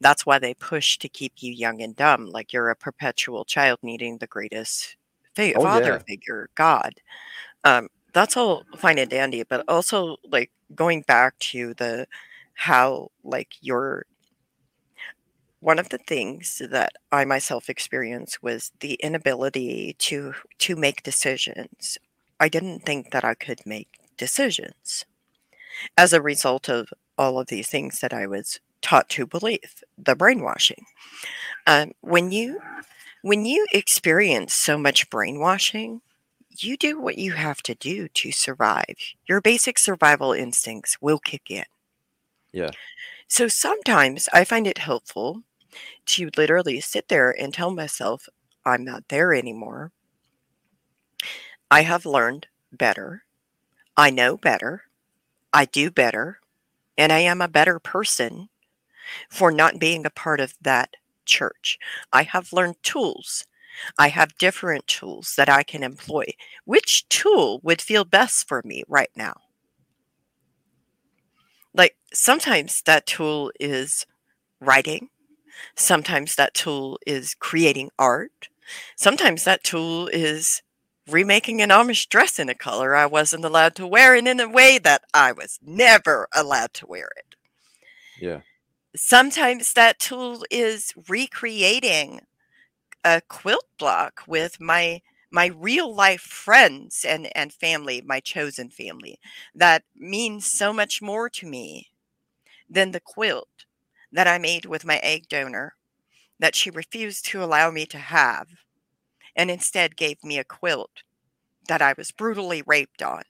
Speaker 1: that's why they push to keep you young and dumb, like you're a perpetual child needing the greatest fa- oh, father yeah. figure, God. Um, that's all fine and dandy, but also like going back to the how like your one of the things that I myself experienced was the inability to to make decisions. I didn't think that I could make decisions as a result of all of these things that I was taught to believe the brainwashing. Um, when you when you experience so much brainwashing you do what you have to do to survive. Your basic survival instincts will kick in.
Speaker 2: Yeah.
Speaker 1: So sometimes i find it helpful to literally sit there and tell myself i'm not there anymore. I have learned better. I know better. I do better. And i am a better person for not being a part of that church. I have learned tools. I have different tools that I can employ. Which tool would feel best for me right now? Like sometimes that tool is writing, sometimes that tool is creating art, sometimes that tool is remaking an Amish dress in a color I wasn't allowed to wear and in a way that I was never allowed to wear it.
Speaker 2: Yeah
Speaker 1: sometimes that tool is recreating a quilt block with my my real life friends and and family my chosen family. That means so much more to me than the quilt that i made with my egg donor that she refused to allow me to have and instead gave me a quilt that i was brutally raped on.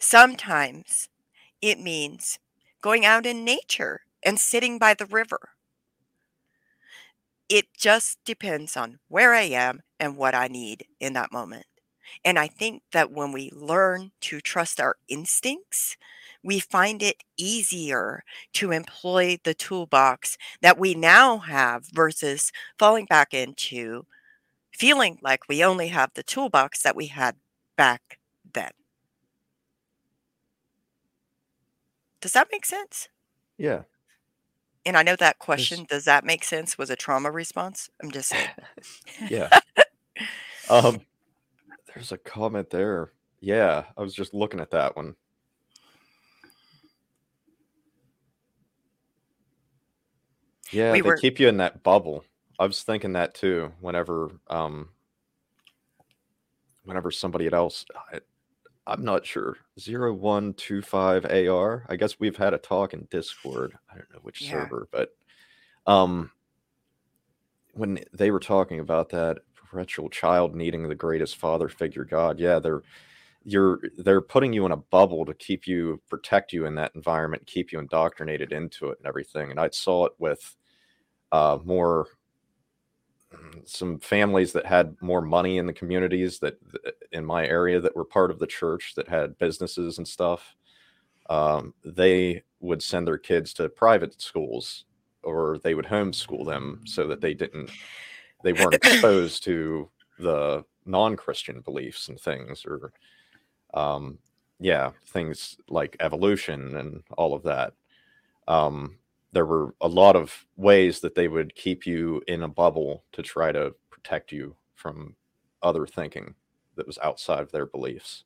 Speaker 1: Sometimes it means going out in nature and sitting by the river. It just depends on where I am and what I need in that moment. And I think that when we learn to trust our instincts, we find it easier to employ the toolbox that we now have versus falling back into feeling like we only have the toolbox that we had back then. Does that make sense?
Speaker 2: Yeah.
Speaker 1: And I know that question, does that make sense, was a trauma response? I'm just saying.
Speaker 2: yeah. um, there's a comment there. Yeah, I was just looking at that one. Yeah, we they were... keep you in that bubble. I was thinking that too. Whenever, um, whenever somebody else, I'm not sure. 0125AR. I guess we've had a talk in Discord. I don't know which yeah. server, but um when they were talking about that perpetual child needing the greatest father figure God, yeah, they're you're they're putting you in a bubble to keep you protect you in that environment, keep you indoctrinated into it and everything. And I saw it with uh more some families that had more money in the communities that in my area that were part of the church that had businesses and stuff um, they would send their kids to private schools or they would homeschool them so that they didn't they weren't exposed to the non-Christian beliefs and things, or um, yeah, things like evolution and all of that. Um, there were a lot of ways that they would keep you in a bubble to try to protect you from other thinking that was outside of their beliefs.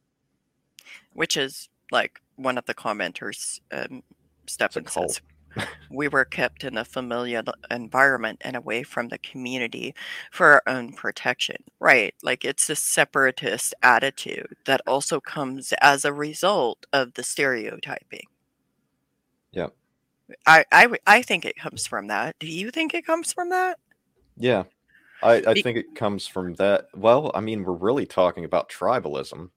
Speaker 1: Which is like one of the commenters, um, Stephen says, we were kept in a familiar environment and away from the community for our own protection. Right. Like it's a separatist attitude that also comes as a result of the stereotyping.
Speaker 2: Yeah.
Speaker 1: I, I, I think it comes from that. Do you think it comes from that?
Speaker 2: Yeah. I, I Be- think it comes from that. Well, I mean, we're really talking about tribalism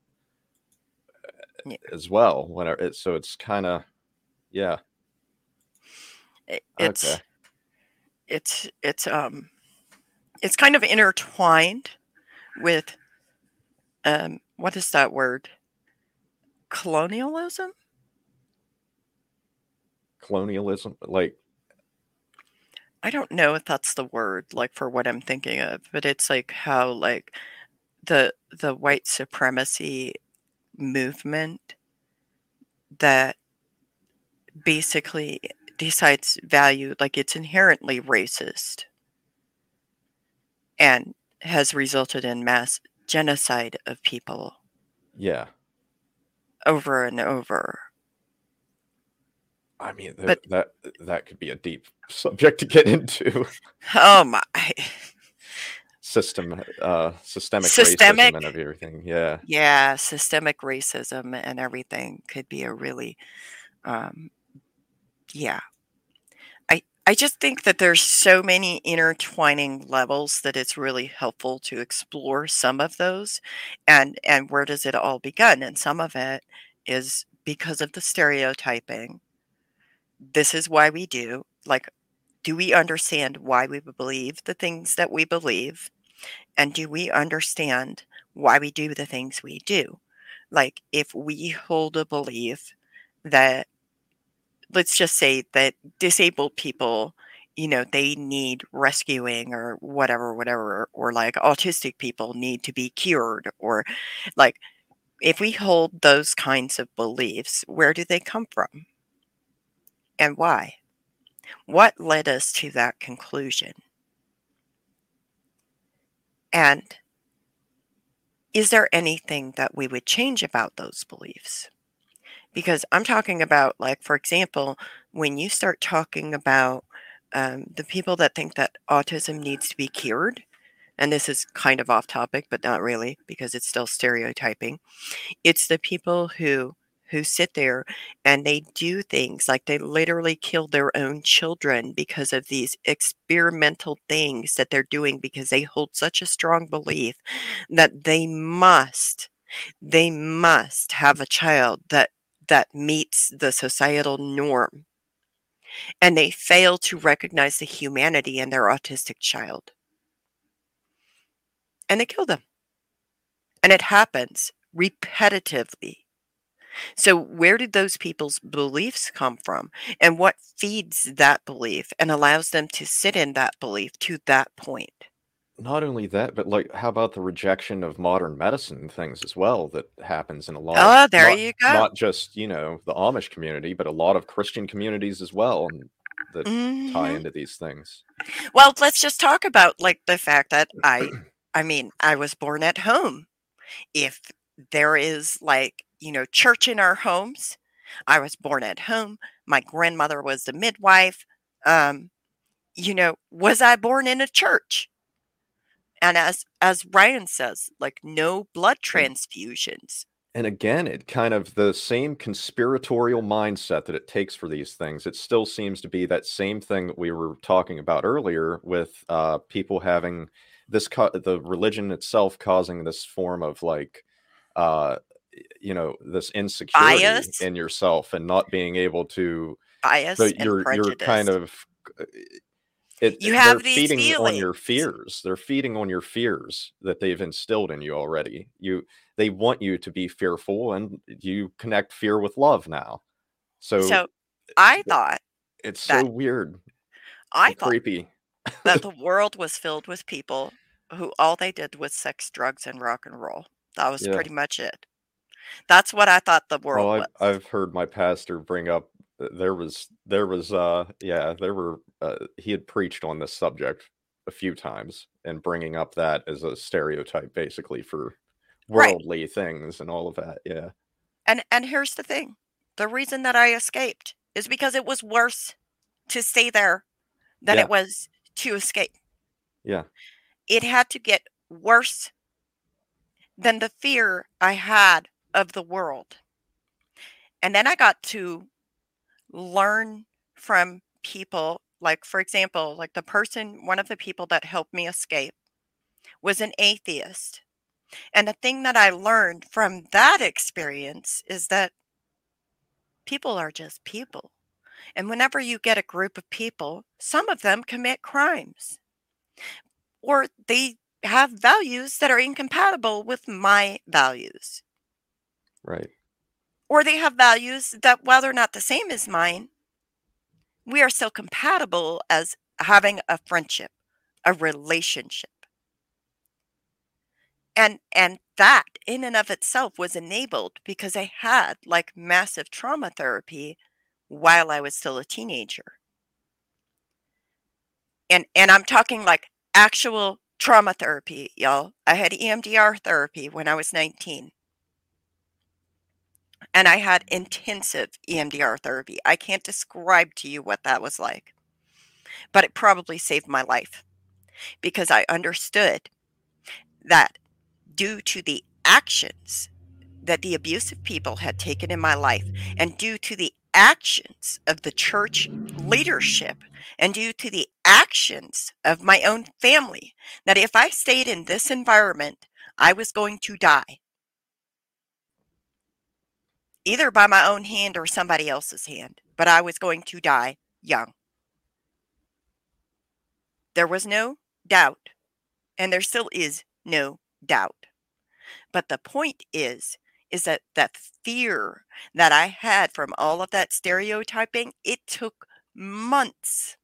Speaker 2: yeah. as well. When it, so it's kind of, yeah.
Speaker 1: it's okay. it's it's um it's kind of intertwined with um what is that word? Colonialism?
Speaker 2: Colonialism, like
Speaker 1: I don't know if that's the word like for what I'm thinking of, but it's like how like the the white supremacy movement that basically decides value like it's inherently racist and has resulted in mass genocide of people.
Speaker 2: Yeah.
Speaker 1: Over and over.
Speaker 2: I mean, but, that that could be a deep subject to get into.
Speaker 1: Oh my.
Speaker 2: System, uh, systemic, systemic racism and everything. Yeah.
Speaker 1: Yeah, systemic racism and everything could be a really, um, yeah. I I just think that there's so many intertwining levels that it's really helpful to explore some of those, and and where does it all begin? And some of it is because of the stereotyping this is why we do. Like, do we understand why we believe the things that we believe? And do we understand why we do the things we do? Like, if we hold a belief that, let's just say that disabled people, you know, they need rescuing or whatever, whatever, or like autistic people need to be cured, or like, if we hold those kinds of beliefs, where do they come from? And why? What led us to that conclusion? And is there anything that we would change about those beliefs? Because I'm talking about, like, for example, when you start talking about um, the people that think that autism needs to be cured, and this is kind of off topic, but not really because it's still stereotyping. It's the people who who sit there and they do things like they literally kill their own children because of these experimental things that they're doing because they hold such a strong belief that they must they must have a child that that meets the societal norm. And they fail to recognize the humanity in their autistic child. And they kill them. And it happens repetitively so, where did those people's beliefs come from? And what feeds that belief and allows them to sit in that belief to that point?
Speaker 2: Not only that, but like, how about the rejection of modern medicine and things as well that happens in a lot
Speaker 1: Oh,
Speaker 2: of
Speaker 1: there
Speaker 2: not,
Speaker 1: you go.
Speaker 2: not just, you know, the Amish community, but a lot of Christian communities as well that tie
Speaker 1: hmm
Speaker 2: into these things.
Speaker 1: Well, let's just talk about like the fact that I, I mean, I was born at home. If there is like you know, church in our homes. I was born at home. My grandmother was the midwife. Um, you know, was I born in a church? And as as Ryan says, like no blood transfusions.
Speaker 2: And again, it kind of the same conspiratorial mindset that it takes for these things. It still seems to be that same thing that we were talking about earlier with uh, people having this, co- the religion itself causing this form of like uh, you know this insecurity bias. in yourself and not being able to
Speaker 1: bias so
Speaker 2: you're you're kind of uh,
Speaker 1: it, you have these
Speaker 2: feeding
Speaker 1: feelings.
Speaker 2: on your fears they're feeding on your fears that they've instilled in you already you they want you to be fearful and you connect fear with love now so
Speaker 1: so i thought
Speaker 2: it's so weird
Speaker 1: i
Speaker 2: thought creepy
Speaker 1: that the world was filled with people who all they did was sex, drugs, and rock and roll. That was
Speaker 2: Yeah.
Speaker 1: pretty much it. That's what I thought the world
Speaker 2: Well. I've I've heard my pastor bring up there was there was, uh yeah, there were, uh he had preached on this subject a few times and bringing up that as a stereotype basically for
Speaker 1: Right.
Speaker 2: worldly things and all of that, yeah.
Speaker 1: And and here's the thing. The reason that I escaped is because it was worse to stay there than
Speaker 2: Yeah.
Speaker 1: it was to escape.
Speaker 2: Yeah.
Speaker 1: It had to get worse than the fear I had of the world. And then I got to learn from people, like, for example, like the person one of the people that helped me escape was an atheist. And the thing that I learned from that experience is that people are just people. And whenever you get a group of people, some of them commit crimes. Or they have values that are incompatible with my values.
Speaker 2: Right.
Speaker 1: Or they have values that, while they're not the same as mine, we are still compatible as having a friendship, a relationship. And and that in and of itself was enabled because I had like massive trauma therapy while I was still a teenager. And and I'm talking like actual trauma therapy, y'all. I had EMDR therapy when I was 19. And I had intensive EMDR therapy. I can't describe to you what that was like. But it probably saved my life because I understood that due to the actions that the abusive people had taken in my life and due to the actions of the church leadership and due to the actions of my own family that if I stayed in this environment, I was going to die. Either by my own hand or somebody else's hand, but I was going to die young. There was no doubt, and there still is no doubt. But the point is, is that that fear that I had from all of that stereotyping, it took months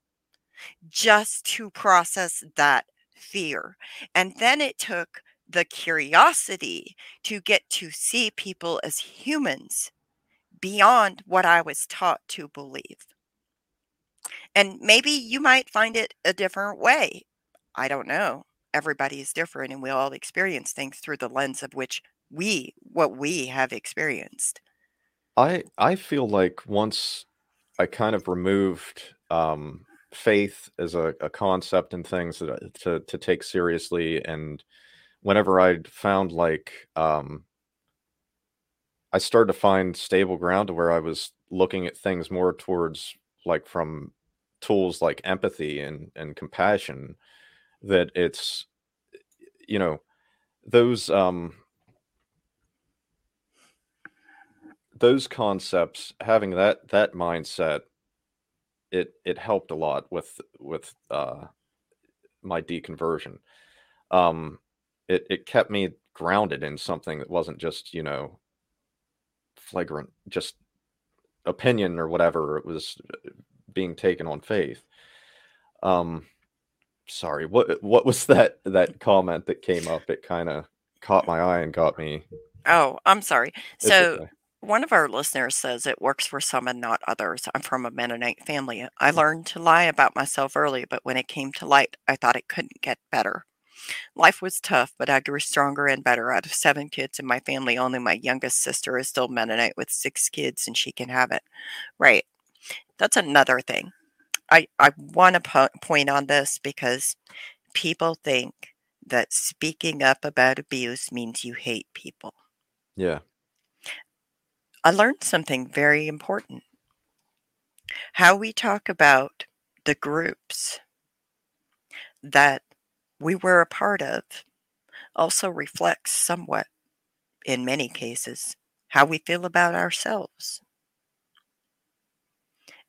Speaker 1: just to process that fear. And then it took the curiosity to get to see people as humans beyond what I was taught to believe. And maybe you might find it a different way. I don't know. Everybody is different and we all experience things through the lens of which we what we have experienced.
Speaker 2: I I feel like once I kind of removed um faith as a, a concept and things that to to take seriously and whenever I'd found like um I started to find stable ground to where I was looking at things more towards like from tools like empathy and and compassion that it's you know those um those concepts having that that mindset it it helped a lot with with uh my deconversion. Um it it kept me grounded in something that wasn't just you know flagrant just opinion or whatever it was uh, being taken on faith um sorry what what was that that comment that came up it kind of caught my eye and got me
Speaker 1: Oh, I'm sorry.
Speaker 2: it's
Speaker 1: So
Speaker 2: okay
Speaker 1: one of our listeners says it works for some and not others. I'm from a Mennonite family. I learned to lie about myself early, but when it came to light, I thought it couldn't get better. Life was tough, but I grew stronger and better. Out of seven kids in my family, only my youngest sister is still Mennonite with six kids, and she can have it. Right. That's another thing. I, I want to po- point on this because people think that speaking up about abuse means you hate people.
Speaker 2: yeah
Speaker 1: I learned something very important. How we talk about the groups that we were a part of also reflects somewhat, in many cases, how we feel about ourselves.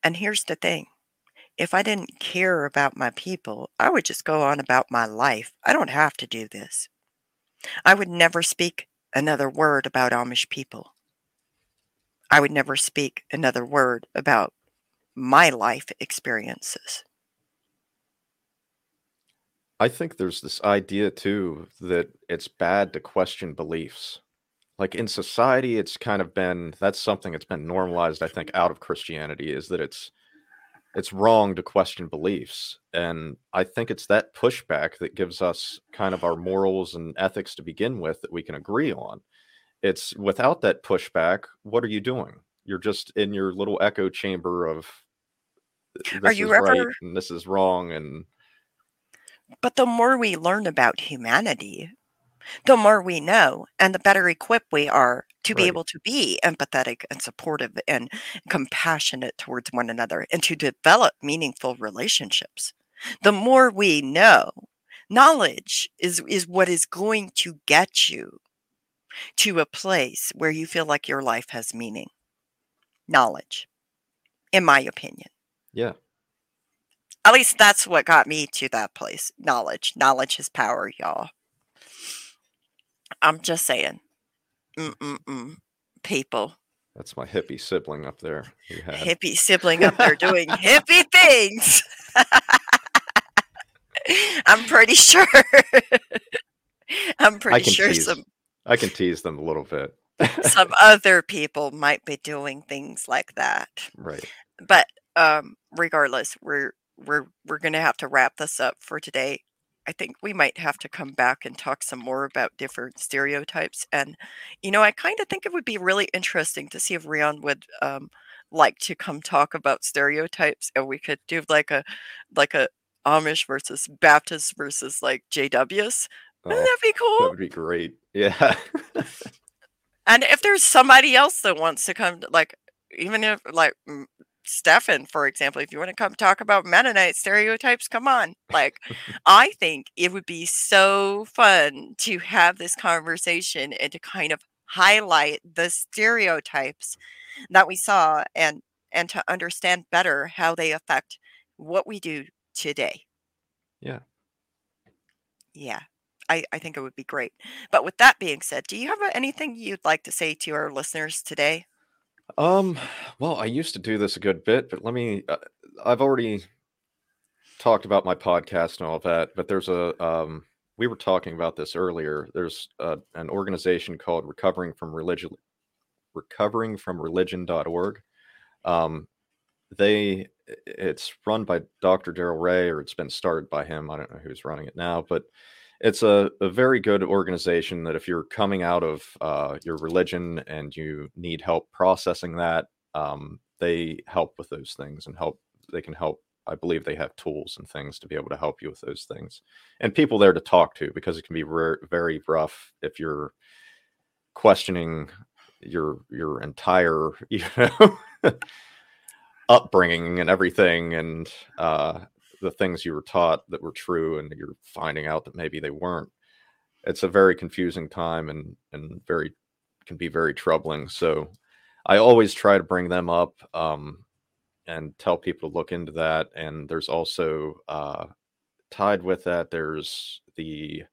Speaker 1: And here's the thing if I didn't care about my people, I would just go on about my life. I don't have to do this. I would never speak another word about Amish people. I would never speak another word about my life experiences.
Speaker 2: I think there's this idea too that it's bad to question beliefs. Like in society, it's kind of been that's something that's been normalized, I think, out of Christianity is that it's it's wrong to question beliefs. And I think it's that pushback that gives us kind of our morals and ethics to begin with that we can agree on. It's without that pushback, what are you doing? You're just in your little echo chamber of this
Speaker 1: Are you
Speaker 2: is right and this is wrong and
Speaker 1: but the more we learn about humanity, the more we know and the better equipped we are to be
Speaker 2: right.
Speaker 1: able to be empathetic and supportive and compassionate towards one another and to develop meaningful relationships. The more we know, knowledge is is what is going to get you to a place where you feel like your life has meaning. Knowledge, in my opinion.
Speaker 2: Yeah.
Speaker 1: At least that's what got me to that place. Knowledge. Knowledge is power, y'all. I'm just saying. Mm-mm-mm. People.
Speaker 2: That's my hippie sibling up there. Had.
Speaker 1: Hippie sibling up there doing hippie things. I'm pretty sure. I'm pretty sure
Speaker 2: tease.
Speaker 1: some
Speaker 2: I can tease them a little bit.
Speaker 1: some other people might be doing things like that.
Speaker 2: right.
Speaker 1: But um regardless, we're we're we're going to have to wrap this up for today. I think we might have to come back and talk some more about different stereotypes. And you know, I kind of think it would be really interesting to see if Rion would um like to come talk about stereotypes and we could do like a like a Amish versus Baptist versus like JWs. Wouldn't
Speaker 2: Oh,
Speaker 1: that be cool?
Speaker 2: that would be great. Yeah.
Speaker 1: And if there's somebody else that wants to come, like, even if, like, Stefan, for example, if you want to come talk about Mennonite stereotypes, come on. Like, I think it would be so fun to have this conversation and to kind of highlight the stereotypes that we saw and and to understand better how they affect what we do today.
Speaker 2: yeah.
Speaker 1: Yeah. I, I think it would be great. But with that being said, do you have anything you'd like to say to our listeners today?
Speaker 2: Um. Well, I used to do this a good bit, but let me. Uh, I've already talked about my podcast and all that, but there's a. Um. We were talking about this earlier. There's uh, an organization called Recovering from Religion, Recovering from Religion.org. Um, they it's run by Dr. Darrel Ray, or it's been started by him. I don't know who's running it now, but it's a, a very good organization that if you're coming out of uh, your religion and you need help processing that, um, they help with those things and help. They can help. I believe they have tools and things to be able to help you with those things, and people there to talk to because it can be ver- very rough if you're questioning your your entire you know upbringing and everything and uh the things you were taught that were true and you're finding out that maybe they weren't. It's a very confusing time and and very can be very troubling. So i always try to bring them up um and tell people to look into that. And there's also uh tied with that there's the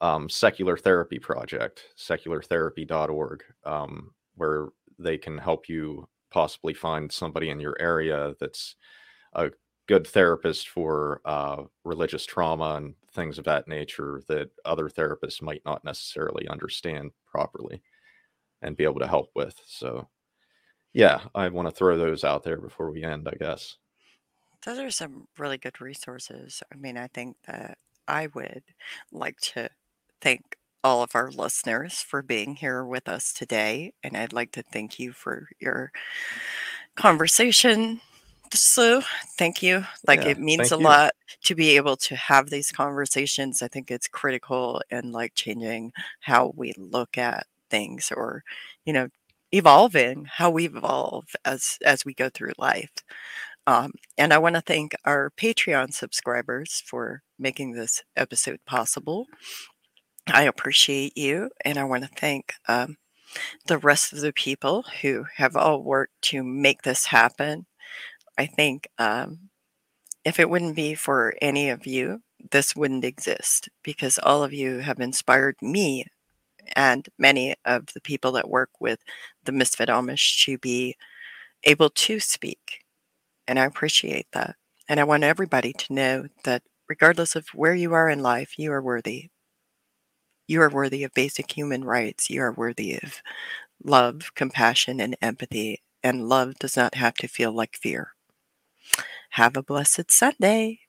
Speaker 2: um, secular therapy project seculartherapy.org um, where they can help you possibly find somebody in your area that's a good therapist for uh, religious trauma and things of that nature that other therapists might not necessarily understand properly and be able to help with. So, yeah, I want to throw those out there before we end, I guess.
Speaker 1: Those are some really good resources. I mean, I think that I would like to thank all of our listeners for being here with us today. And I'd like to thank you for your conversation, Sue. Thank you. Like,
Speaker 2: Yeah,
Speaker 1: it means a
Speaker 2: you.
Speaker 1: lot to be able to have these conversations. I think it's critical in like changing how we look at things or, you know, evolving how we evolve as as we go through life. Um, and I want to thank our Patreon subscribers for making this episode possible. I appreciate you, and I want to thank um, the rest of the people who have all worked to make this happen. I think um, if it wouldn't be for any of you, this wouldn't exist because all of you have inspired me and many of the people that work with the Misfit Amish to be able to speak. And I appreciate that. And I want everybody to know that regardless of where you are in life, you are worthy. You are worthy of basic human rights. You are worthy of love, compassion, and empathy. And love does not have to feel like fear. Have a blessed Sunday.